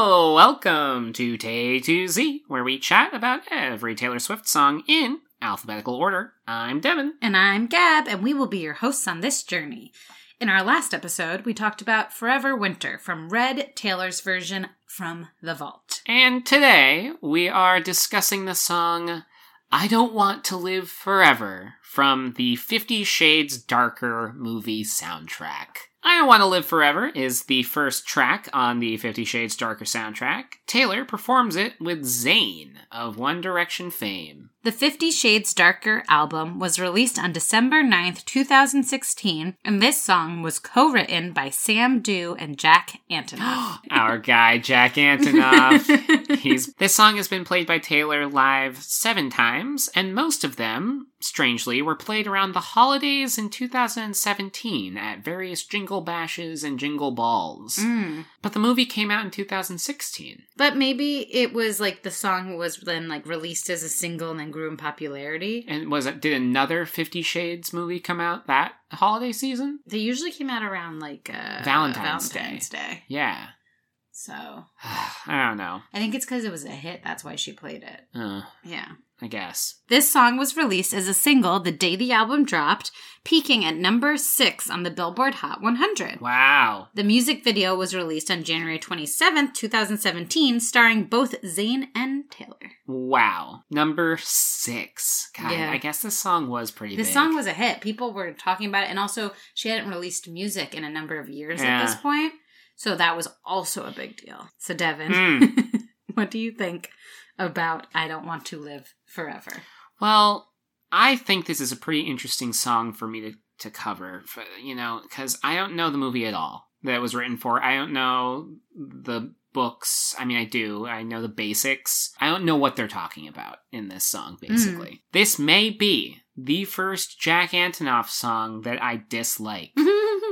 Hello, welcome to Tay to Z, where we chat about every Taylor Swift song in alphabetical order. I'm Devin. And I'm Gab, and we will be your hosts on this journey. In our last episode, we talked about Forever Winter from Red Taylor's version from the Vault. And today we are discussing the song I Don't Want to Live Forever from the Fifty Shades Darker movie soundtrack. I Don't Want to Live Forever is the first track on the Fifty Shades Darker soundtrack. Taylor performs it with Zayn of One Direction fame. The Fifty Shades Darker album was released on December 9th, 2016, and this song was co written by Sam Dew and Jack Antonoff. Our guy, Jack Antonoff. He's this song has been played by Taylor live seven times, and most of them, strangely, were played around the holidays in 2017 at various jingle bashes and jingle balls. Mm. But the movie came out in 2016. But maybe it was like the song was then like released as a single and then grew in popularity. And was it did another Fifty Shades movie come out that holiday season? They usually came out around like uh, Valentine's Valentine's Day. Yeah. So I don't know. I think it's because it was a hit. That's why she played it. Uh, Yeah. I guess. This song was released as a single the day the album dropped, peaking at number six on the Billboard Hot 100. Wow. The music video was released on January 27th, 2017, starring both Zayn and Taylor. Wow. Number six. God, Yeah. I guess this song was pretty This big. song was a hit. People were talking about it, and also she hadn't released music in a number of years Yeah. at this point. So that was also a big deal. So, Devin, Hmm. what do you think about I Don't Want to Live Forever? Well, I think this is a pretty interesting song for me to, to cover, for, you know, because I don't know the movie at all that it was written for. I don't know the books. I mean, I do. I know the basics. I don't know what they're talking about in this song, basically. This may be the first Jack Antonoff song that I dislike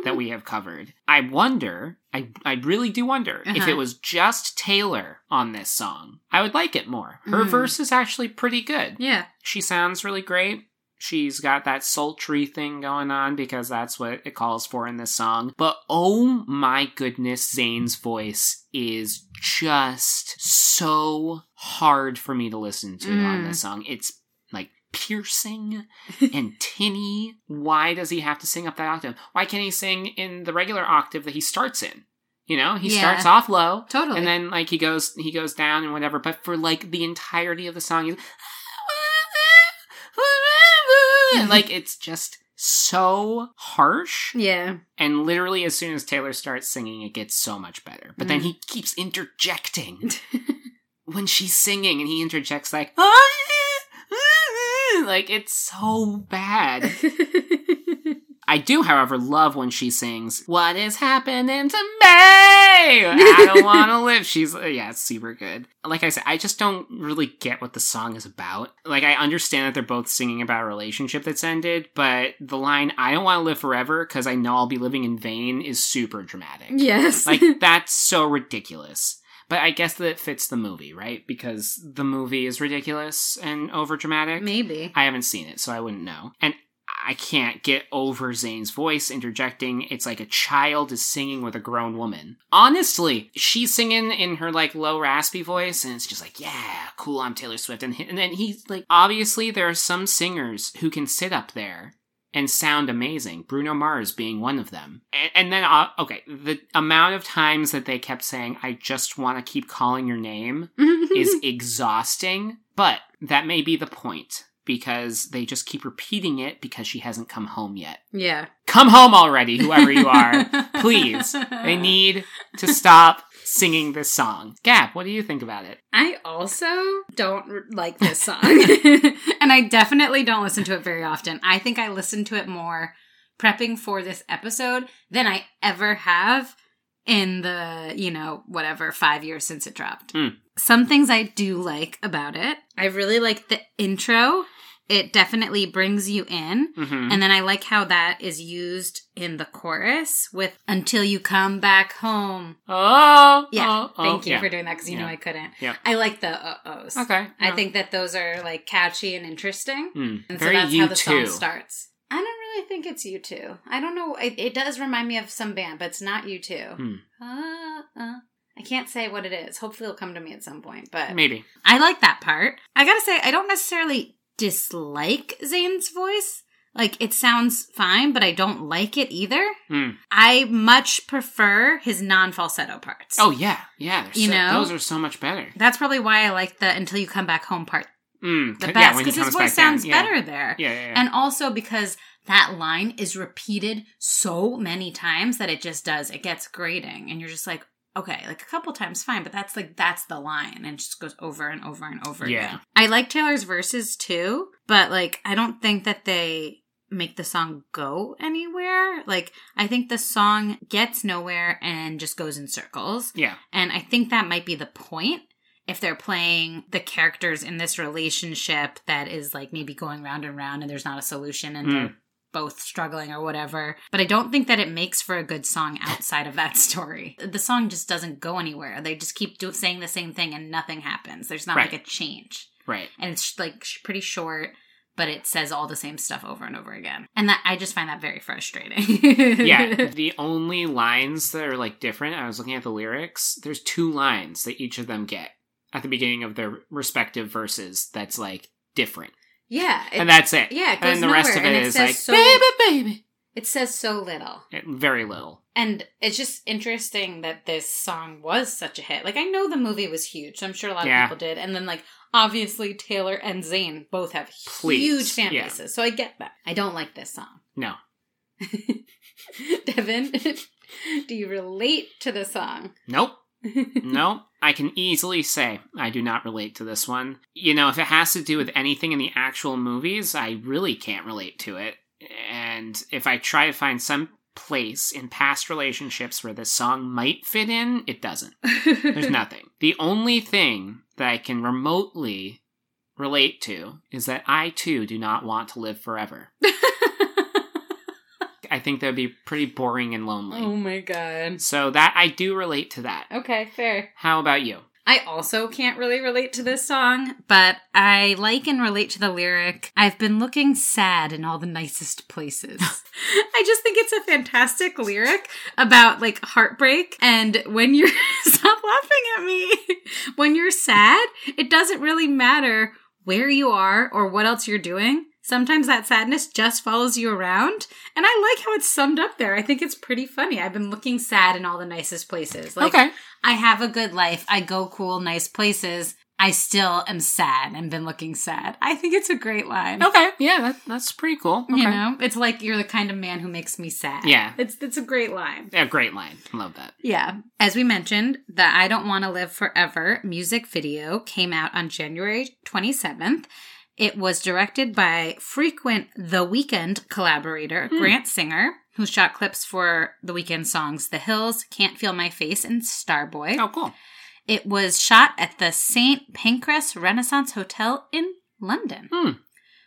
that we have covered. I wonder, I, I really do wonder, if Uh-huh. it was just Taylor on this song, I would like it more. Her Mm. verse is actually pretty good. yeah. She sounds really great. She's got that sultry thing going on because that's what it calls for in this song. But oh my goodness, Zayn's voice is just so hard for me to listen to on Mm. this song. It's piercing and tinny. Why does he have to sing up that octave? Why can't he sing in the regular octave that he starts in? You know, he Yeah. starts off low, Totally. and then like he goes he goes down and whatever. But for like the entirety of the song, he's like it's just so harsh. yeah. And literally, as soon as Taylor starts singing, it gets so much better. But then Mm. he keeps interjecting when she's singing, and he interjects like, like it's so bad. I do, however, love when she sings, What is happening to me? I don't want to live. She's, uh, yeah, it's super good. Like I said, I just don't really get what the song is about. Like, I understand that they're both singing about a relationship that's ended, but the line, I don't want to live forever because I know I'll be living in vain is super dramatic. yes. Like, that's so ridiculous. But I guess that it fits the movie, right? Because the movie is ridiculous and over dramatic. Maybe. I haven't seen it, so I wouldn't know. And I can't get over Zayn's voice interjecting. It's like a child is singing with a grown woman. Honestly, she's singing in her like low raspy voice, and it's just like, yeah, cool, I'm Taylor Swift. And, and then he's like, obviously, there are some singers who can sit up there and sound amazing. Bruno Mars being one of them. And, and then, uh, okay, the amount of times that they kept saying, I just want to keep calling your name is exhausting, but that may be the point because they just keep repeating it because she hasn't come home yet. yeah. Come home already, whoever you are. Please. They need to stop singing this song. Gab, what do you think about it? I also don't like this song. and I definitely don't listen to it very often. I think I listen to it more prepping for this episode than I ever have in the, you know, whatever, five years since it dropped. Hmm. Some things I do like about it. I really like the intro. It definitely brings you in. Mm-hmm. And then I like how that is used in the chorus with until you come back home. Oh, Yeah. oh, oh, Thank you yeah. for doing that because you know I couldn't. Yeah. I like the uh ohs. Okay. I think that those are like catchy and interesting. Hmm. And Very so that's how the song too. starts. I don't really think it's U2. I don't know. It, it does remind me of some band, but it's not U2. Hmm. Uh, uh, I can't say what it is. Hopefully it'll come to me at some point, but Maybe. I like that part. I gotta say, I don't necessarily dislike Zayn's voice. Like, it sounds fine, but I don't like it either. Hmm. I much prefer his non falsetto parts. Oh yeah, yeah. You so- know? those are so much better. That's probably why I like the Until You Come Back Home part Mm, the best. yeah, Because his voice sounds yeah. better there. Yeah, yeah, yeah. And also because that line is repeated so many times that it just does, it gets grating. And you're just like, okay, like a couple times, fine, but that's like, that's the line. And it just goes over and over and over Yeah. again. I like Taylor's verses too, but like, I don't think that they make the song go anywhere. Like, I think the song gets nowhere and just goes in circles. yeah. And I think that might be the point if they're playing the characters in this relationship that is like maybe going round and round and there's not a solution and Mm. they're both struggling or whatever. But I don't think that it makes for a good song outside of that story. The song just doesn't go anywhere. They just keep do- saying the same thing and nothing happens. There's not Right. like a change. Right. And it's like pretty short. But it says all the same stuff over and over again. And that I just find that very frustrating. yeah, the only lines that are like different, I was looking at the lyrics, there's two lines that each of them get at the beginning of their respective verses that's like different. Yeah. it- and that's it. yeah, it and the rest of it it is like so- baby baby. it says so little. It- very little. And it's just interesting that this song was such a hit. Like I know the movie was huge, so I'm sure a lot Yeah. of people did. And then like obviously Taylor and Zayn both have Please, huge fan yeah. bases. So I get that. I don't like this song. No. Devin, do you relate to the song? Nope. no, I can easily say I do not relate to this one. You know, if it has to do with anything in the actual movies, I really can't relate to it. And if I try to find some place in past relationships where this song might fit in, it doesn't. There's nothing. The only thing that I can remotely relate to is that I too do not want to live forever. I think that would be pretty boring and lonely. oh my god. So that I do relate to that. Okay, fair. How about you? I also can't really relate to this song, but I like and relate to the lyric. I've been looking sad in all the nicest places. I just think it's a fantastic lyric about like heartbreak and when you're stop laughing at me. When you're sad, it doesn't really matter where you are or what else you're doing. Sometimes that sadness just follows you around. And I like how it's summed up there. I think it's pretty funny. I've been looking sad in all the nicest places. Like okay. I have a good life. I go cool, nice places. I still am sad and been looking sad. I think it's a great line. Okay. Yeah, that, that's pretty cool. Okay. You know, it's like you're the kind of man who makes me sad. Yeah. It's it's a great line. Yeah, great line. Love that. Yeah. As we mentioned, the I Don't Want to Live Forever music video came out on January 27th. It was directed by frequent The Weeknd collaborator Hmm. Grant Singer, who shot clips for The Weeknd songs The Hills, Can't Feel My Face, and Starboy. Oh, cool. It was shot at the St. Pancras Renaissance Hotel in London. Hmm.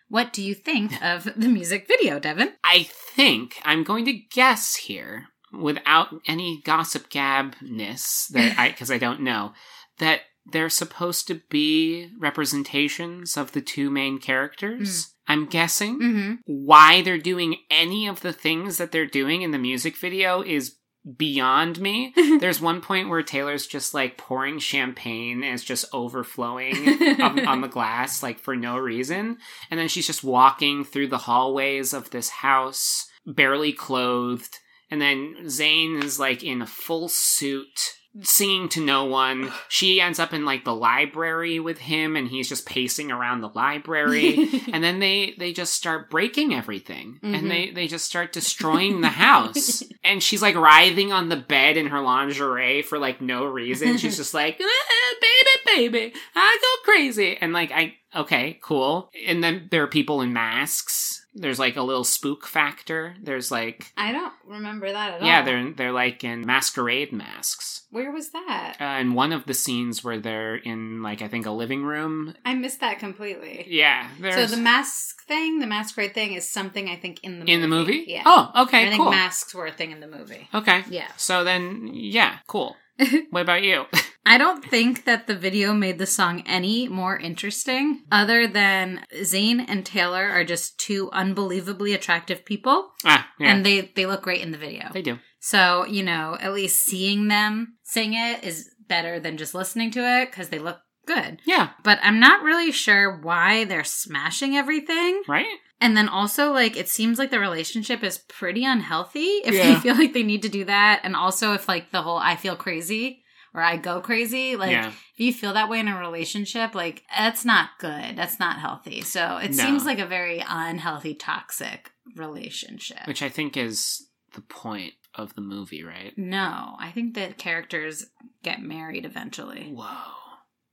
What do you think of the music video, Devin? I think I'm going to guess here, without any gossip gabness, that I because I don't know that they're supposed to be representations of the two main characters. I'm guessing. Mm-hmm. Why they're doing any of the things that they're doing in the music video is beyond me. There's one point where Taylor's just like pouring champagne and it's just overflowing on, on the glass, like for no reason. And then she's just walking through the hallways of this house, barely clothed. And then Zayn is like in a full suit, singing to no one. She ends up in like the library with him, and he's just pacing around the library. and then they they just start breaking everything, Mhm. and they they just start destroying the house. and she's like writhing on the bed in her lingerie for like no reason. She's just like, "Ah, baby, baby, I go crazy, and like I okay, cool. And then there are people in masks. There's like a little spook factor. There's like I don't remember that at all. yeah, they're they're like in masquerade masks. Where was that? Uh, in one of the scenes where they're in like I think a living room. I missed that completely. Yeah, So the mask thing, the masquerade thing, is something I think in the movie. in the movie. Yeah. Oh, okay, I think cool. masks were a thing in the movie. okay. Yeah. So then, yeah, cool. what about you? I don't think that the video made the song any more interesting, other than Zayn and Taylor are just two unbelievably attractive people, ah, yeah, and they they look great in the video. they do. So you know, at least seeing them sing it is better than just listening to it because they look good. Yeah, But I'm not really sure why they're smashing everything. right? And then also, like, it seems like the relationship is pretty unhealthy if Yeah. they feel like they need to do that. And also, if, like, the whole I feel crazy or I go crazy, like, yeah. if you feel that way in a relationship, like, that's not good. That's not healthy. So it No. seems like a very unhealthy, toxic relationship. Which I think is the point of the movie, right? no, I think that characters get married eventually Whoa.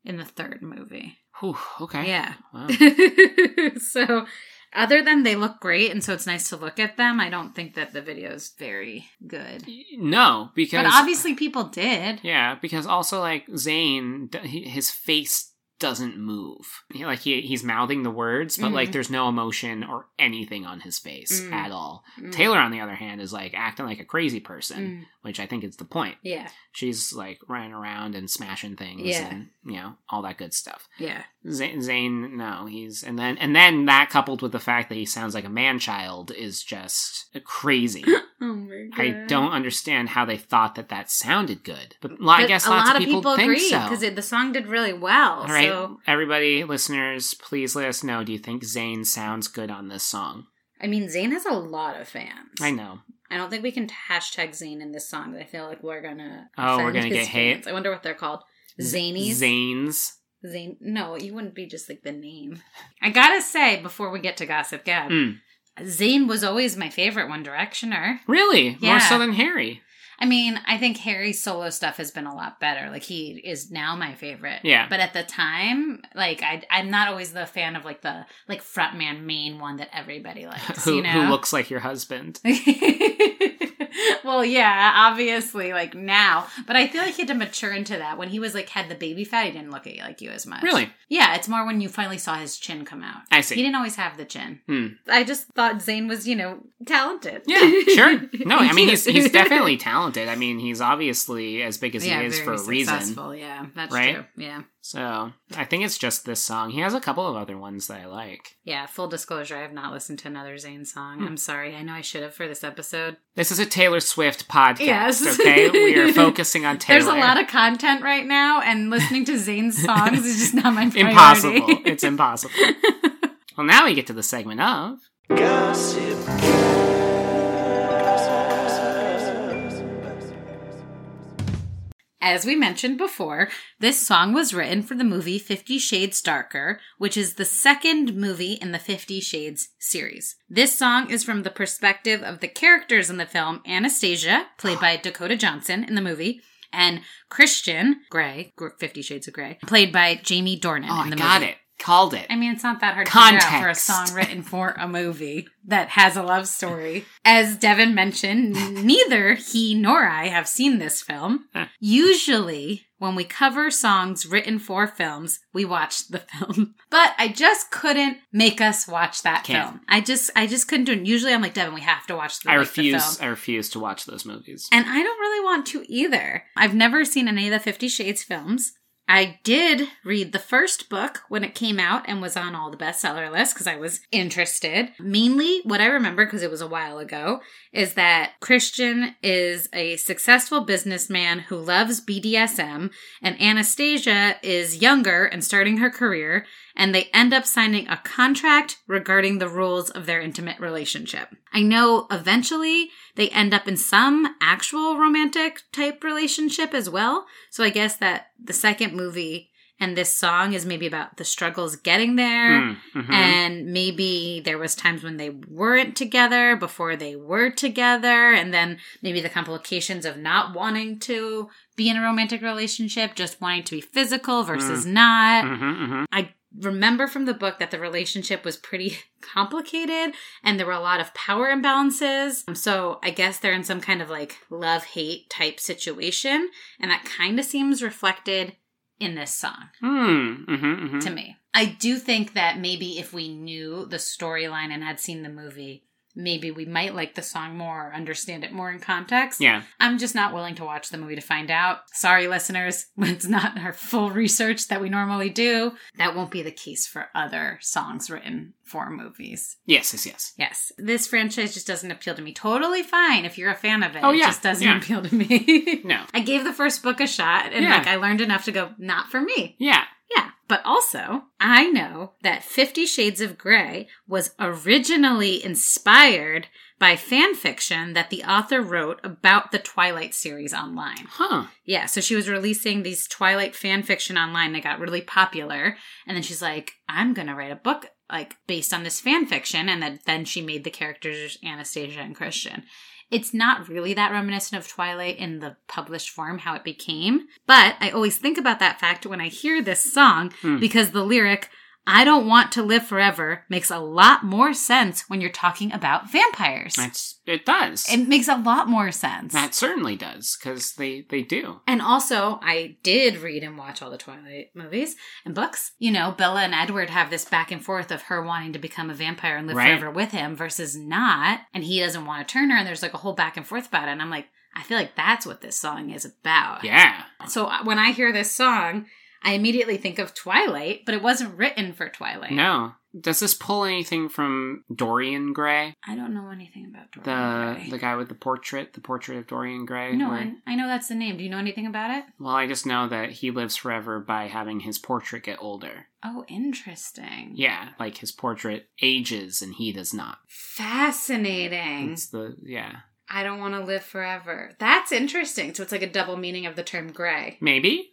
in the third movie. Whew, okay. Yeah. Wow. so other than they look great and so it's nice to look at them i don't think that the video is very good no, because but obviously people did Yeah, because also like Zayn, his face doesn't move. Like he he's mouthing the words, but like Mhm. there's no emotion or anything on his face Mm. at all. Mm. Taylor, on the other hand, is like acting like a crazy person, Mm. which I think is the point. yeah She's like running around and smashing things, Yeah. and you know all that good stuff. yeah Z- Zayn, no, he's and then and then that coupled with the fact that he sounds like a man child is just crazy. oh my I don't understand how they thought that that sounded good, but well, I But guess a lots lot of people, think agree so. because the song did really well All right, so everybody, listeners, please let us know. Do you think Zayn sounds good on this song? i mean Zayn has a lot of fans I know. i don't think we can hashtag Zayn in this song i feel like we're gonna Oh, we're gonna get hate? i wonder what they're called zanies Zanes. Zayn. No, you wouldn't be just like the name. I gotta say, before we get to Gossip Gab, Mm. Zayn was always my favorite One Directioner. Really? More so than Harry. I mean, I think Harry's solo stuff has been a lot better. Like he is now my favorite. Yeah. But at the time, like I, I'm not always the fan of like the like frontman main one that everybody likes. Who you know? who looks like your husband? well, yeah, obviously, like now, but I feel like he had to mature into that. When he was like had the baby fat, he didn't look at you like you as much. Really? Yeah, it's more when you finally saw his chin come out. I see. He didn't always have the chin. Hmm. I just thought Zayn was, you know, talented. Yeah, sure. No, I mean he's he's definitely talented. I mean he's obviously as big as he yeah, is for a reason. Yeah, that's Right? true. Yeah, So I think it's just this song. He has a couple of other ones that I like. yeah. Full disclosure: I have not listened to another Zayn song. Hmm. I'm sorry. I know I should have for this episode. This is a Taylor Swift podcast. Yes. Okay, we are focusing on Taylor. There's a lot of content right now, and listening to Zayn's songs is just not my priority. impossible. It's impossible. well, now we get to the segment of Gossip. As we mentioned before, this song was written for the movie Fifty Shades Darker, which is the second movie in the Fifty Shades series. This song is from the perspective of the characters in the film Anastasia, played by Dakota Johnson in the movie, and Christian Grey, Fifty Shades of Grey, played by Jamie Dornan Oh, in I the got movie. it. Called it. I mean, it's not that hard to figure out for a song written for a movie that has a love story. As Devin mentioned, neither he nor I have seen this film. Usually, when we cover songs written for films, we watch the film. But I just couldn't make us watch that Can't. film. I just, I just couldn't do it. Usually, I'm like Devin, we have to watch the, I like, the refuse. film. I refuse to watch those movies. And I don't really want to either. I've never seen any of the Fifty Shades films. I did read the first book when it came out and was on all the bestseller lists because I was interested. Mainly, what I remember, because it was a while ago, is that Christian is a successful businessman who loves BDSM, and Anastasia is younger and starting her career, and they end up signing a contract regarding the rules of their intimate relationship. I know eventually they end up in some actual romantic type relationship as well. So I guess that the second movie and this song is maybe about the struggles getting there. Mm, mhm. And maybe there was times when they weren't together before they were together, and then maybe the complications of not wanting to be in a romantic relationship, just wanting to be physical versus not. Mhm, mhm. I remember from the book that the relationship was pretty complicated and there were a lot of power imbalances. So I guess they're in some kind of like love hate type situation. And that kind of seems reflected in this song Mm, mhm, mhm. to me. I do think that maybe if we knew the storyline and had seen the movie, maybe we might like the song more or understand it more in context. Yeah. I'm just not willing to watch the movie to find out. Sorry, listeners, it's not our full research that we normally do. That won't be the case for other songs written for movies. Yes, yes, yes. Yes, this franchise just doesn't appeal to me. Totally fine if you're a fan of it. Oh, It just doesn't yeah. appeal to me. No. I gave the first book a shot and Yeah. like I learned enough to go, not for me. Yeah. But also, I know that Fifty Shades of Grey was originally inspired by fan fiction that the author wrote about the Twilight series online. Huh. Yeah, so she was releasing these Twilight fan fiction online They got really popular, and then she's like, I'm gonna write a book like based on this fan fiction, and that then she made the characters Anastasia and Christian. It's not really that reminiscent of Twilight in the published form, how it became. But I always think about that fact when I hear this song Hmm. because the lyric, I don't want to live forever, makes a lot more sense when you're talking about vampires. That's it does. it makes a lot more sense. that certainly does, because they, they do. and also, I did read and watch all the Twilight movies and books. You know, Bella and Edward have this back and forth of her wanting to become a vampire and live Right. forever with him versus not. And he doesn't want to turn her. And there's like a whole back and forth about it. And I'm like, I feel like that's what this song is about. Yeah. So uh, when I hear this song, I immediately think of Twilight, but it wasn't written for Twilight. No. Does this pull anything from Dorian Gray? I don't know anything about The Gray. the guy with the portrait, the portrait of Dorian Gray? no, where- I, I know that's the name. Do you know anything about it? well, I just know that he lives forever by having his portrait get older. Oh, interesting. Yeah, like his portrait ages and he does not. Fascinating. It's the yeah. I don't want to live forever. That's interesting. So it's like a double meaning of the term gray. Maybe.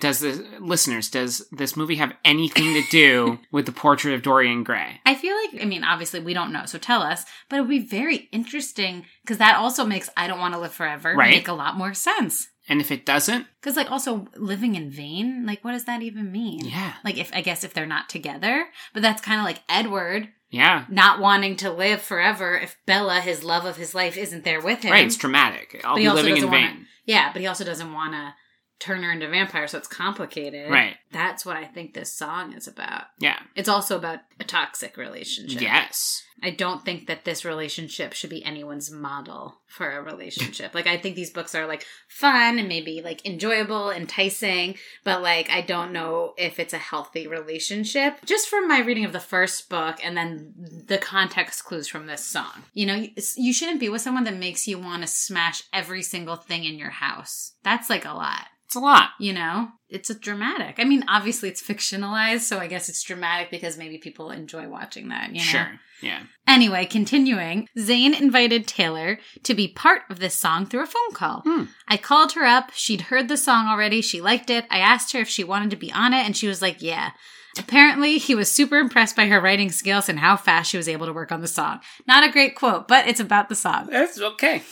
Does the listeners does this movie have anything to do with the portrait of Dorian Gray? I feel like, I mean, obviously we don't know, so tell us, but it would be very interesting because that also makes I don't want to live forever Right. make a lot more sense. And if it doesn't, Because, like, also living in vain, like, what does that even mean? yeah, Like, if I guess if they're not together, but that's kind of like Edward yeah, not wanting to live forever if Bella, his love of his life, isn't there with him. right. It's dramatic. I'll But be living in vain. wanna- Yeah, but he also doesn't want to turn her into a vampire, so it's complicated. Right. That's what I think this song is about. Yeah. It's also about a toxic relationship. Yes. I don't think that this relationship should be anyone's model for a relationship. like I think these books are like fun and maybe like enjoyable, enticing, but like I don't know if it's a healthy relationship. Just from my reading of the first book and then the context clues from this song. You know, you, you shouldn't be with someone that makes you want to smash every single thing in your house. That's like a lot. It's a lot. You know, it's a dramatic. I mean, obviously it's fictionalized, so I guess it's dramatic because maybe people enjoy watching that. You know? Sure. Yeah. Anyway, continuing, Zayn invited Taylor to be part of this song through a phone call. Hmm. I called her up. She'd heard the song already. She liked it. I asked her if she wanted to be on it, and she was like, yeah. Apparently, he was super impressed by her writing skills and how fast she was able to work on the song. Not a great quote, but it's about the song. That's okay.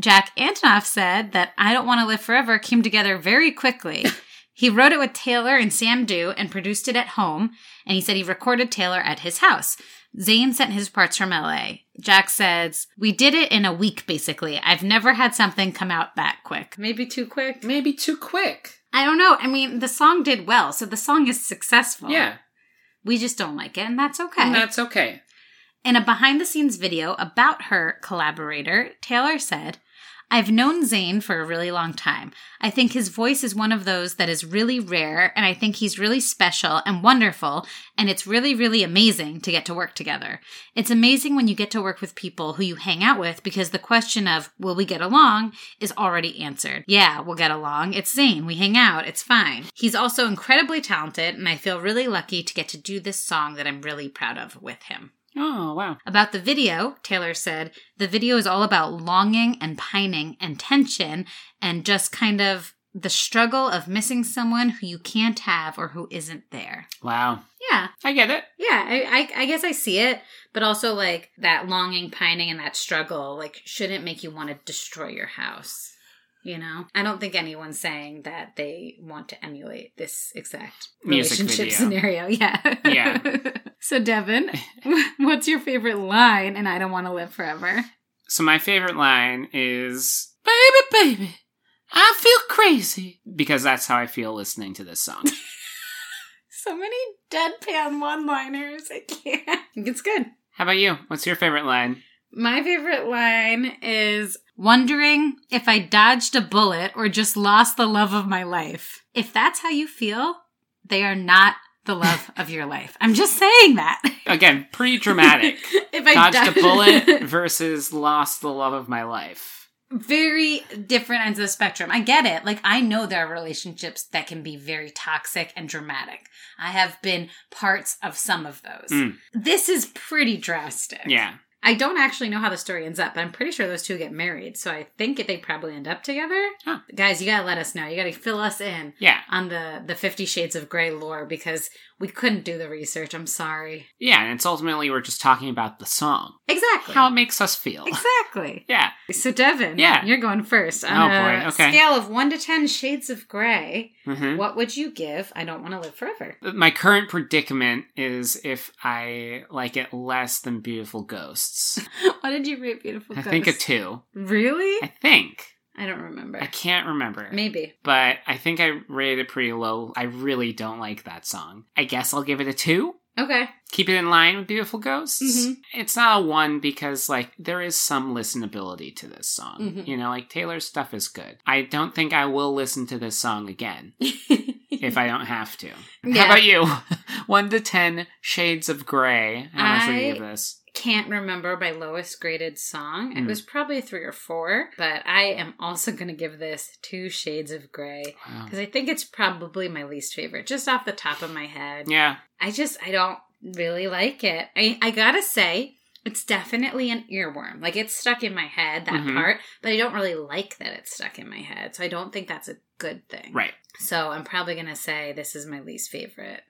Jack Antonoff said that I Don't Want to Live Forever came together very quickly. he wrote it with Taylor and Sam Dew and produced it at home, and he said he recorded Taylor at his house. Zayn sent his parts from LA. Jack says, We did it in a week, basically. I've never had something come out that quick. Maybe too quick? Maybe too quick. I don't know. I mean, the song did well, so the song is successful. Yeah. We just don't like it, and that's okay. And that's okay. In a behind the scenes video about her collaborator, Taylor said, I've known Zayn for a really long time. I think his voice is one of those that is really rare, and I think he's really special and wonderful, and it's really, really amazing to get to work together. It's amazing when you get to work with people who you hang out with because the question of, will we get along, is already answered. Yeah, we'll get along. It's Zayn. We hang out. It's fine. He's also incredibly talented, and I feel really lucky to get to do this song that I'm really proud of with him. Oh, wow. About the video, Taylor said, the video is all about longing and pining and tension and just kind of the struggle of missing someone who you can't have or who isn't there. Wow. Yeah, I get it. yeah, I, I, I guess I see it, but also like that longing, pining, and that struggle, like, shouldn't make you want to destroy your house. You know, I don't think anyone's saying that they want to emulate this exact Music relationship video. scenario. Yeah. Yeah. so, Devin, what's your favorite line? And I don't want to live forever. So my favorite line is Baby, baby, I feel crazy. Because that's how I feel listening to this song. So many deadpan one-liners. I can't. It's good. how about you? What's your favorite line? My favorite line is wondering if I dodged a bullet or just lost the love of my life. If that's how you feel, they are not the love of your life. I'm just saying that. Again, pretty dramatic. if I Dodged do- a bullet versus lost the love of my life. very different ends of the spectrum. I get it. Like I know there are relationships that can be very toxic and dramatic. I have been parts of some of those. Mm. This is pretty drastic. Yeah. I don't actually know how the story ends up, but I'm pretty sure those two get married. So I think they probably end up together. Huh. Guys, you gotta let us know. You gotta fill us in Yeah. on the the Fifty Shades of Grey lore because we couldn't do the research. I'm sorry. Yeah, and it's ultimately we're just talking about the song. Exactly. How it makes us feel. exactly. Yeah. So Devin, Yeah. you're going first. On Oh, a boy. Okay. scale of one to ten shades of gray, hmm what would you give? I don't want to live forever. My current predicament is if I like it less than Beautiful Ghosts. what did you rate Beautiful ghosts? I think a two. Really? I think. I don't remember. I can't remember. Maybe. But I think I rated it pretty low. I really don't like that song. I guess I'll give it a two. Okay. Keep it in line with Beautiful Ghosts. Mhm. It's not a one because, like, there is some listenability to this song. Mhm. You know, like, Taylor's stuff is good. I don't think I will listen to this song again if I don't have to. Yeah. How about you? one to ten shades of gray. How much would you give this? Can't remember my lowest graded song. It Mm. was probably three or four, but I am also going to give this two shades of gray Wow. because I think it's probably my least favorite, just off the top of my head. Yeah. I just I don't really like it. I I gotta say it's definitely an earworm. Like it's stuck in my head that Mhm. part, but I don't really like that it's stuck in my head. So I don't think that's a good thing. Right. So I'm probably gonna say this is my least favorite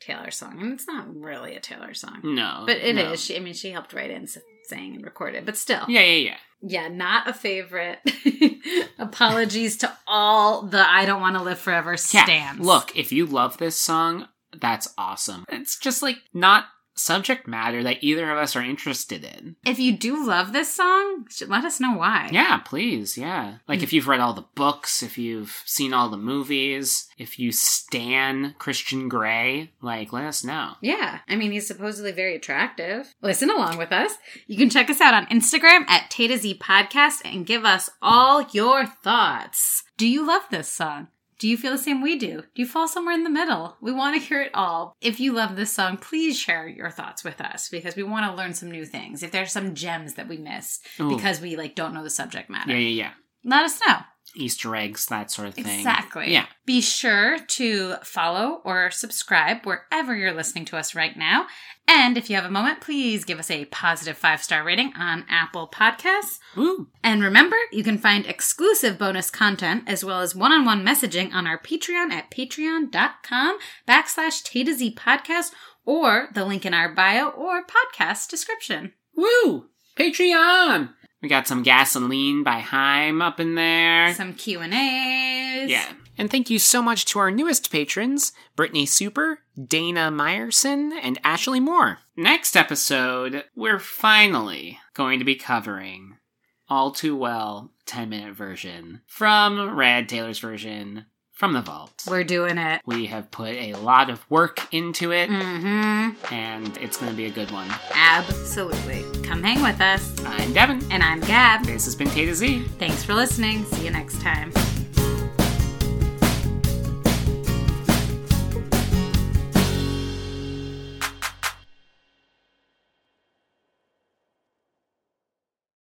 Taylor song, and it's not really a Taylor song, No. but it is. no. She, I mean, she helped write it and sang and record it, but still, Yeah, yeah, yeah. yeah, not a favorite. Apologies to all the I don't want to live forever Yeah. stands. Look, if you love this song, that's awesome. It's just like not subject matter that either of us are interested in. if you do love this song, let us know why. Yeah, please, yeah. Like mm. if you've read all the books, if you've seen all the movies, if you stan Christian Grey, like let us know. Yeah, I mean, he's supposedly very attractive. Listen along with us. You can check us out on Instagram at Tay to Z Podcast and give us all your thoughts. Do you love this song? Do you feel the same we do? Do you fall somewhere in the middle? We want to hear it all. If you love this song, please share your thoughts with us because we want to learn some new things. If there's some gems that we missed Ooh. because we like don't know the subject matter, Yeah, yeah, yeah. let us know. Easter eggs, that sort of thing. Exactly. Yeah. Be sure to follow or subscribe wherever you're listening to us right now. And if you have a moment, please give us a positive five star rating on Apple Podcasts. Woo. And remember, you can find exclusive bonus content as well as one on one messaging on our Patreon at patreon.com backslash Tay to Z podcast or the link in our bio or podcast description. Woo! Patreon! We got some gasoline by HAIM up in there. Some Q&As. Yeah. And thank you so much to our newest patrons, Brittany Super, Dana Meyerson, and Ashley Moore. Next episode, we're finally going to be covering All Too Well 10 minute version from Red Taylor's version from the vault. We're doing it. We have put a lot of work into it, Mm-hmm. and it's going to be a good one. Absolutely. Come hang with us. I'm Devin. And I'm Gab. This has been Tay to Z. Thanks for listening. See you next time.